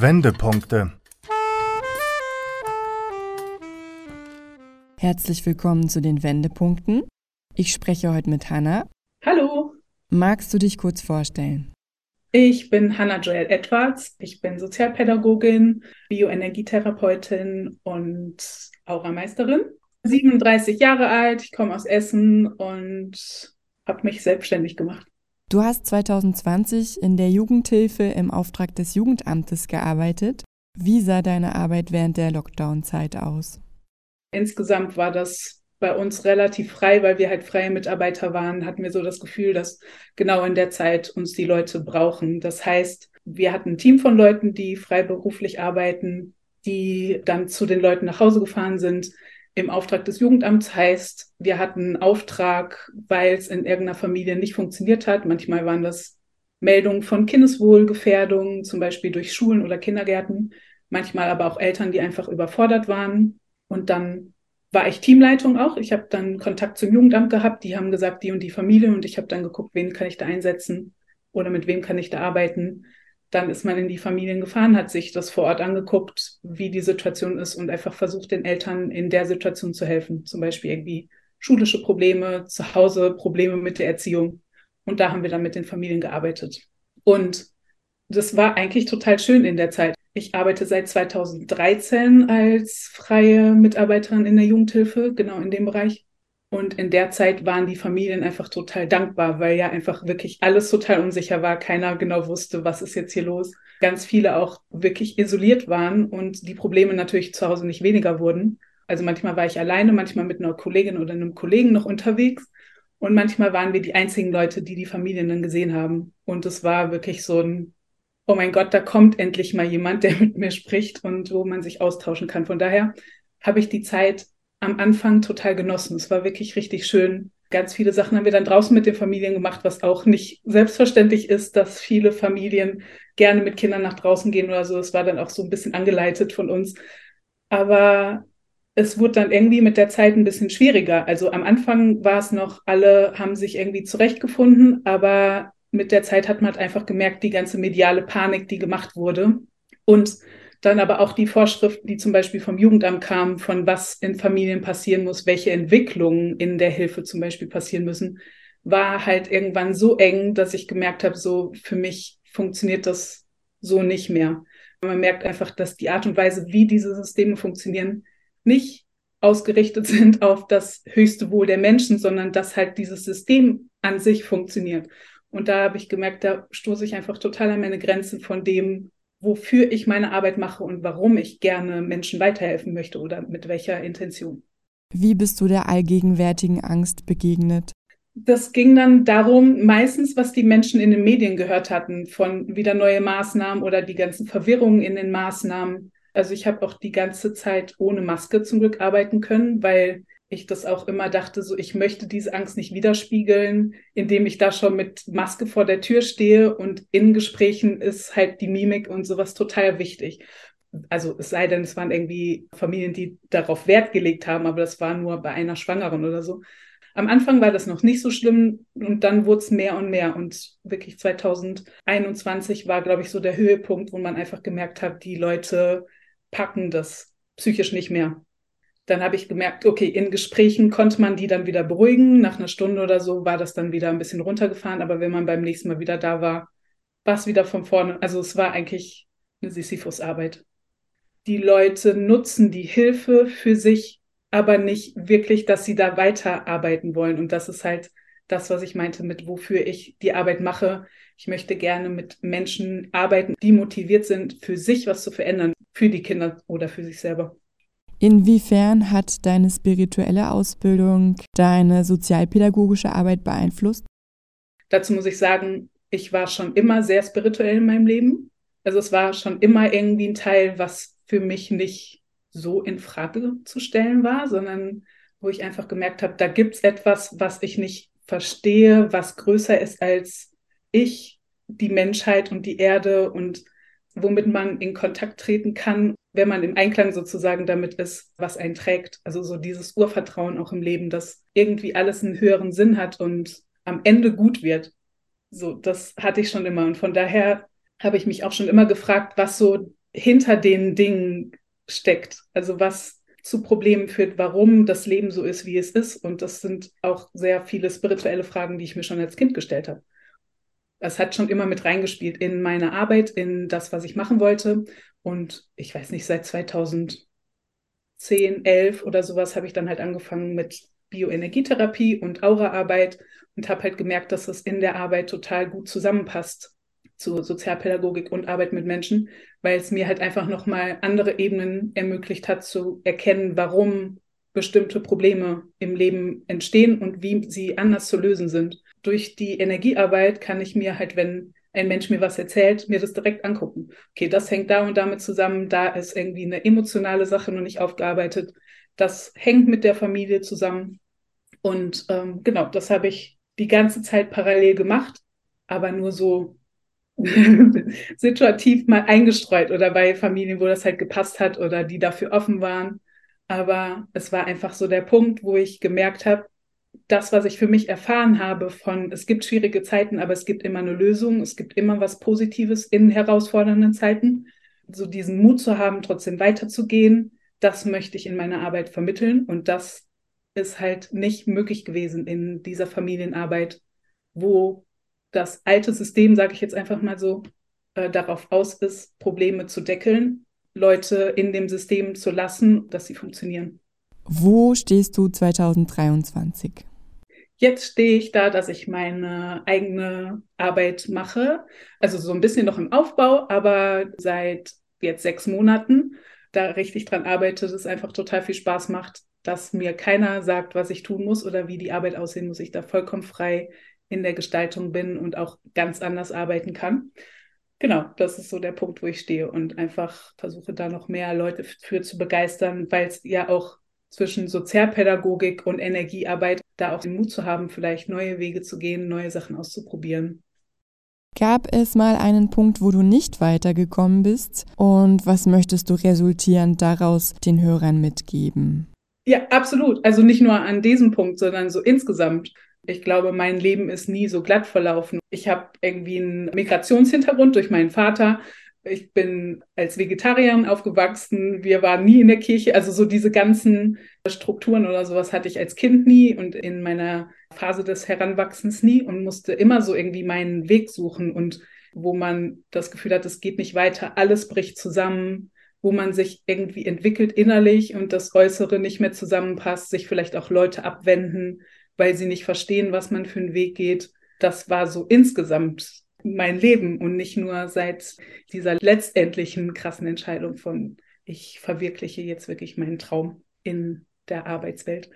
Wendepunkte. Herzlich willkommen zu den Wendepunkten. Ich spreche heute mit Hanna. Hallo. Magst du dich kurz vorstellen? Ich bin Hannah Joel Edwards. Ich bin Sozialpädagogin, Bioenergietherapeutin und Aurameisterin. 37 Jahre alt, ich komme aus Essen und habe mich selbstständig gemacht. Du hast 2020 in der Jugendhilfe im Auftrag des Jugendamtes gearbeitet. Wie sah deine Arbeit während der Lockdown-Zeit aus? Insgesamt war das bei uns relativ frei, weil wir halt freie Mitarbeiter waren, hatten wir so das Gefühl, dass genau in der Zeit uns die Leute brauchen. Das heißt, wir hatten ein Team von Leuten, die freiberuflich arbeiten, die dann zu den Leuten nach Hause gefahren sind. Im Auftrag des Jugendamts heißt, wir hatten einen Auftrag, weil es in irgendeiner Familie nicht funktioniert hat. Manchmal waren das Meldungen von Kindeswohlgefährdungen, zum Beispiel durch Schulen oder Kindergärten. Manchmal aber auch Eltern, die einfach überfordert waren. Und dann war ich Teamleitung auch. Ich habe dann Kontakt zum Jugendamt gehabt. Die haben gesagt, die und die Familie. Und ich habe dann geguckt, wen kann ich da einsetzen oder mit wem kann ich da arbeiten. Dann ist man in die Familien gefahren, hat sich das vor Ort angeguckt, wie die Situation ist und einfach versucht, den Eltern in der Situation zu helfen. Zum Beispiel irgendwie schulische Probleme, zu Hause Probleme mit der Erziehung. Und da haben wir dann mit den Familien gearbeitet. Und das war eigentlich total schön in der Zeit. Ich arbeite seit 2013 als freie Mitarbeiterin in der Jugendhilfe, genau in dem Bereich. Und in der Zeit waren die Familien einfach total dankbar, weil ja einfach wirklich alles total unsicher war. Keiner genau wusste, was ist jetzt hier los. Ganz viele auch wirklich isoliert waren und die Probleme natürlich zu Hause nicht weniger wurden. Also manchmal war ich alleine, manchmal mit einer Kollegin oder einem Kollegen noch unterwegs. Und manchmal waren wir die einzigen Leute, die die Familien dann gesehen haben. Und es war wirklich so ein oh mein Gott, da kommt endlich mal jemand, der mit mir spricht und wo man sich austauschen kann. Von daher habe ich die Zeit am Anfang total genossen. Es war wirklich richtig schön. Ganz viele Sachen haben wir dann draußen mit den Familien gemacht, was auch nicht selbstverständlich ist, dass viele Familien gerne mit Kindern nach draußen gehen oder so. Es war dann auch so ein bisschen angeleitet von uns. Aber es wurde dann irgendwie mit der Zeit ein bisschen schwieriger. Also am Anfang war es noch, alle haben sich irgendwie zurechtgefunden, aber mit der Zeit hat man halt einfach gemerkt, die ganze mediale Panik, die gemacht wurde. Und dann aber auch die Vorschriften, die zum Beispiel vom Jugendamt kamen, von was in Familien passieren muss, welche Entwicklungen in der Hilfe zum Beispiel passieren müssen, war halt irgendwann so eng, dass ich gemerkt habe, so für mich funktioniert das so nicht mehr. Man merkt einfach, dass die Art und Weise, wie diese Systeme funktionieren, nicht ausgerichtet sind auf das höchste Wohl der Menschen, sondern dass halt dieses System an sich funktioniert. Und da habe ich gemerkt, da stoße ich einfach total an meine Grenzen von dem, wofür ich meine Arbeit mache und warum ich gerne Menschen weiterhelfen möchte oder mit welcher Intention. Wie bist du der allgegenwärtigen Angst begegnet? Das ging dann darum, meistens, was die Menschen in den Medien gehört hatten, von wieder neue Maßnahmen oder die ganzen Verwirrungen in den Maßnahmen. Also ich habe auch die ganze Zeit ohne Maske zum Glück arbeiten können, weil ich das auch immer dachte, so ich möchte diese Angst nicht widerspiegeln, indem ich da schon mit Maske vor der Tür stehe und in Gesprächen ist halt die Mimik und sowas total wichtig. Also es sei denn, es waren irgendwie Familien, die darauf Wert gelegt haben, aber das war nur bei einer Schwangeren oder so. Am Anfang war das noch nicht so schlimm und dann wurde es mehr und mehr. Und wirklich 2021 war, glaube ich, so der Höhepunkt, wo man einfach gemerkt hat, die Leute packen das psychisch nicht mehr dann habe ich gemerkt, okay, in Gesprächen konnte man die dann wieder beruhigen. Nach einer Stunde oder so war das dann wieder ein bisschen runtergefahren. Aber wenn man beim nächsten Mal wieder da war, war es wieder von vorne. Also es war eigentlich eine Sisyphus-Arbeit. Die Leute nutzen die Hilfe für sich, aber nicht wirklich, dass sie da weiterarbeiten wollen. Und das ist halt das, was ich meinte mit, wofür ich die Arbeit mache. Ich möchte gerne mit Menschen arbeiten, die motiviert sind, für sich was zu verändern, für die Kinder oder für sich selber. Inwiefern hat deine spirituelle Ausbildung deine sozialpädagogische Arbeit beeinflusst? Dazu muss ich sagen, ich war schon immer sehr spirituell in meinem Leben. Also es war schon immer irgendwie ein Teil, was für mich nicht so in Frage zu stellen war, sondern wo ich einfach gemerkt habe, da gibt es etwas, was ich nicht verstehe, was größer ist als ich, die Menschheit und die Erde und womit man in Kontakt treten kann wenn man im Einklang sozusagen damit ist, was einen trägt. Also so dieses Urvertrauen auch im Leben, dass irgendwie alles einen höheren Sinn hat und am Ende gut wird. So, das hatte ich schon immer. Und von daher habe ich mich auch schon immer gefragt, was so hinter den Dingen steckt. Also was zu Problemen führt, warum das Leben so ist, wie es ist. Und das sind auch sehr viele spirituelle Fragen, die ich mir schon als Kind gestellt habe. Das hat schon immer mit reingespielt in meine Arbeit, in das, was ich machen wollte. Und ich weiß nicht, seit 2010, 11 oder sowas habe ich dann halt angefangen mit Bioenergietherapie und Auraarbeit und habe halt gemerkt, dass es in der Arbeit total gut zusammenpasst zu Sozialpädagogik und Arbeit mit Menschen, weil es mir halt einfach nochmal andere Ebenen ermöglicht hat zu erkennen, warum bestimmte Probleme im Leben entstehen und wie sie anders zu lösen sind. Durch die Energiearbeit kann ich mir halt, wenn ein Mensch mir was erzählt, mir das direkt angucken. Okay, das hängt da und damit zusammen, da ist irgendwie eine emotionale Sache noch nicht aufgearbeitet. Das hängt mit der Familie zusammen. Und ähm, genau, das habe ich die ganze Zeit parallel gemacht, aber nur so situativ mal eingestreut oder bei Familien, wo das halt gepasst hat oder die dafür offen waren. Aber es war einfach so der Punkt, wo ich gemerkt habe, das, was ich für mich erfahren habe von, es gibt schwierige Zeiten, aber es gibt immer eine Lösung, es gibt immer was Positives in herausfordernden Zeiten. So diesen Mut zu haben, trotzdem weiterzugehen, das möchte ich in meiner Arbeit vermitteln. Und das ist halt nicht möglich gewesen in dieser Familienarbeit, wo das alte System, sage ich jetzt einfach mal so, äh, darauf aus ist, Probleme zu deckeln, Leute in dem System zu lassen, dass sie funktionieren. Wo stehst du 2023? Jetzt stehe ich da, dass ich meine eigene Arbeit mache. Also so ein bisschen noch im Aufbau, aber seit jetzt sechs Monaten da richtig dran arbeite, dass es einfach total viel Spaß macht, dass mir keiner sagt, was ich tun muss oder wie die Arbeit aussehen muss. Ich da vollkommen frei in der Gestaltung bin und auch ganz anders arbeiten kann. Genau, das ist so der Punkt, wo ich stehe und einfach versuche da noch mehr Leute für zu begeistern, weil es ja auch zwischen Sozialpädagogik und Energiearbeit da auch den Mut zu haben, vielleicht neue Wege zu gehen, neue Sachen auszuprobieren. Gab es mal einen Punkt, wo du nicht weitergekommen bist? Und was möchtest du resultierend daraus den Hörern mitgeben? Ja, absolut. Also nicht nur an diesem Punkt, sondern so insgesamt. Ich glaube, mein Leben ist nie so glatt verlaufen. Ich habe irgendwie einen Migrationshintergrund durch meinen Vater. Ich bin als Vegetarierin aufgewachsen. Wir waren nie in der Kirche. Also so diese ganzen Strukturen oder sowas hatte ich als Kind nie und in meiner Phase des Heranwachsens nie und musste immer so irgendwie meinen Weg suchen und wo man das Gefühl hat, es geht nicht weiter, alles bricht zusammen, wo man sich irgendwie entwickelt innerlich und das Äußere nicht mehr zusammenpasst, sich vielleicht auch Leute abwenden weil sie nicht verstehen, was man für einen Weg geht. Das war so insgesamt mein Leben und nicht nur seit dieser letztendlichen krassen Entscheidung von, ich verwirkliche jetzt wirklich meinen Traum in der Arbeitswelt.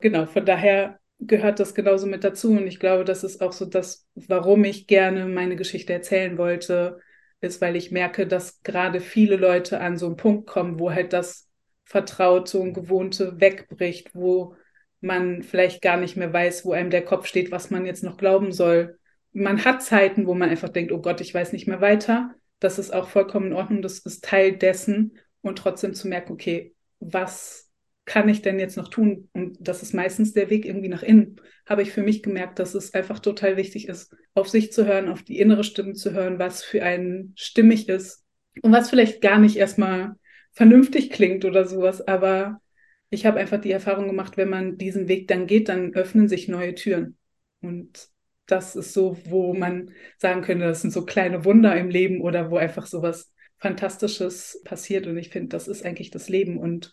Genau, von daher gehört das genauso mit dazu. Und ich glaube, das ist auch so das, warum ich gerne meine Geschichte erzählen wollte, ist, weil ich merke, dass gerade viele Leute an so einen Punkt kommen, wo halt das Vertraute und Gewohnte wegbricht, wo man vielleicht gar nicht mehr weiß, wo einem der Kopf steht, was man jetzt noch glauben soll. Man hat Zeiten, wo man einfach denkt, oh Gott, ich weiß nicht mehr weiter. Das ist auch vollkommen in Ordnung. Das ist Teil dessen. Und trotzdem zu merken, okay, was kann ich denn jetzt noch tun? Und das ist meistens der Weg irgendwie nach innen. Habe ich für mich gemerkt, dass es einfach total wichtig ist, auf sich zu hören, auf die innere Stimme zu hören, was für einen stimmig ist und was vielleicht gar nicht erstmal vernünftig klingt oder sowas, aber ich habe einfach die Erfahrung gemacht, wenn man diesen Weg dann geht, dann öffnen sich neue Türen. Und das ist so, wo man sagen könnte, das sind so kleine Wunder im Leben oder wo einfach so was Fantastisches passiert. Und ich finde, das ist eigentlich das Leben. Und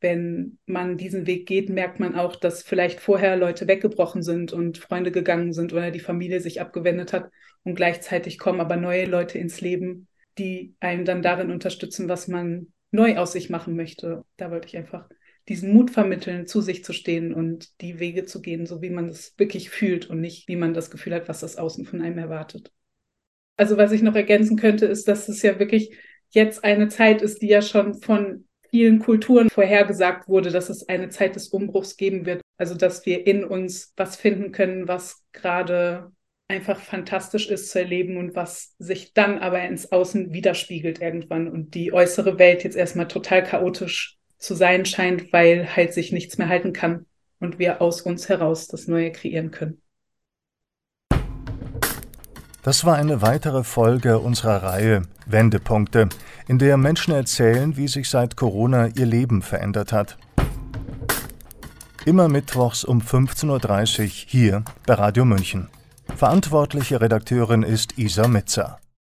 wenn man diesen Weg geht, merkt man auch, dass vielleicht vorher Leute weggebrochen sind und Freunde gegangen sind oder die Familie sich abgewendet hat und gleichzeitig kommen aber neue Leute ins Leben, die einen dann darin unterstützen, was man neu aus sich machen möchte. Da wollte ich einfach diesen Mut vermitteln, zu sich zu stehen und die Wege zu gehen, so wie man es wirklich fühlt und nicht, wie man das Gefühl hat, was das Außen von einem erwartet. Also was ich noch ergänzen könnte, ist, dass es ja wirklich jetzt eine Zeit ist, die ja schon von vielen Kulturen vorhergesagt wurde, dass es eine Zeit des Umbruchs geben wird. Also dass wir in uns was finden können, was gerade einfach fantastisch ist zu erleben und was sich dann aber ins Außen widerspiegelt irgendwann und die äußere Welt jetzt erstmal total chaotisch zu sein scheint, weil halt sich nichts mehr halten kann und wir aus uns heraus das Neue kreieren können. Das war eine weitere Folge unserer Reihe Wendepunkte, in der Menschen erzählen, wie sich seit Corona ihr Leben verändert hat. Immer mittwochs um 15.30 Uhr hier bei Radio München. Verantwortliche Redakteurin ist Isa Mitzer.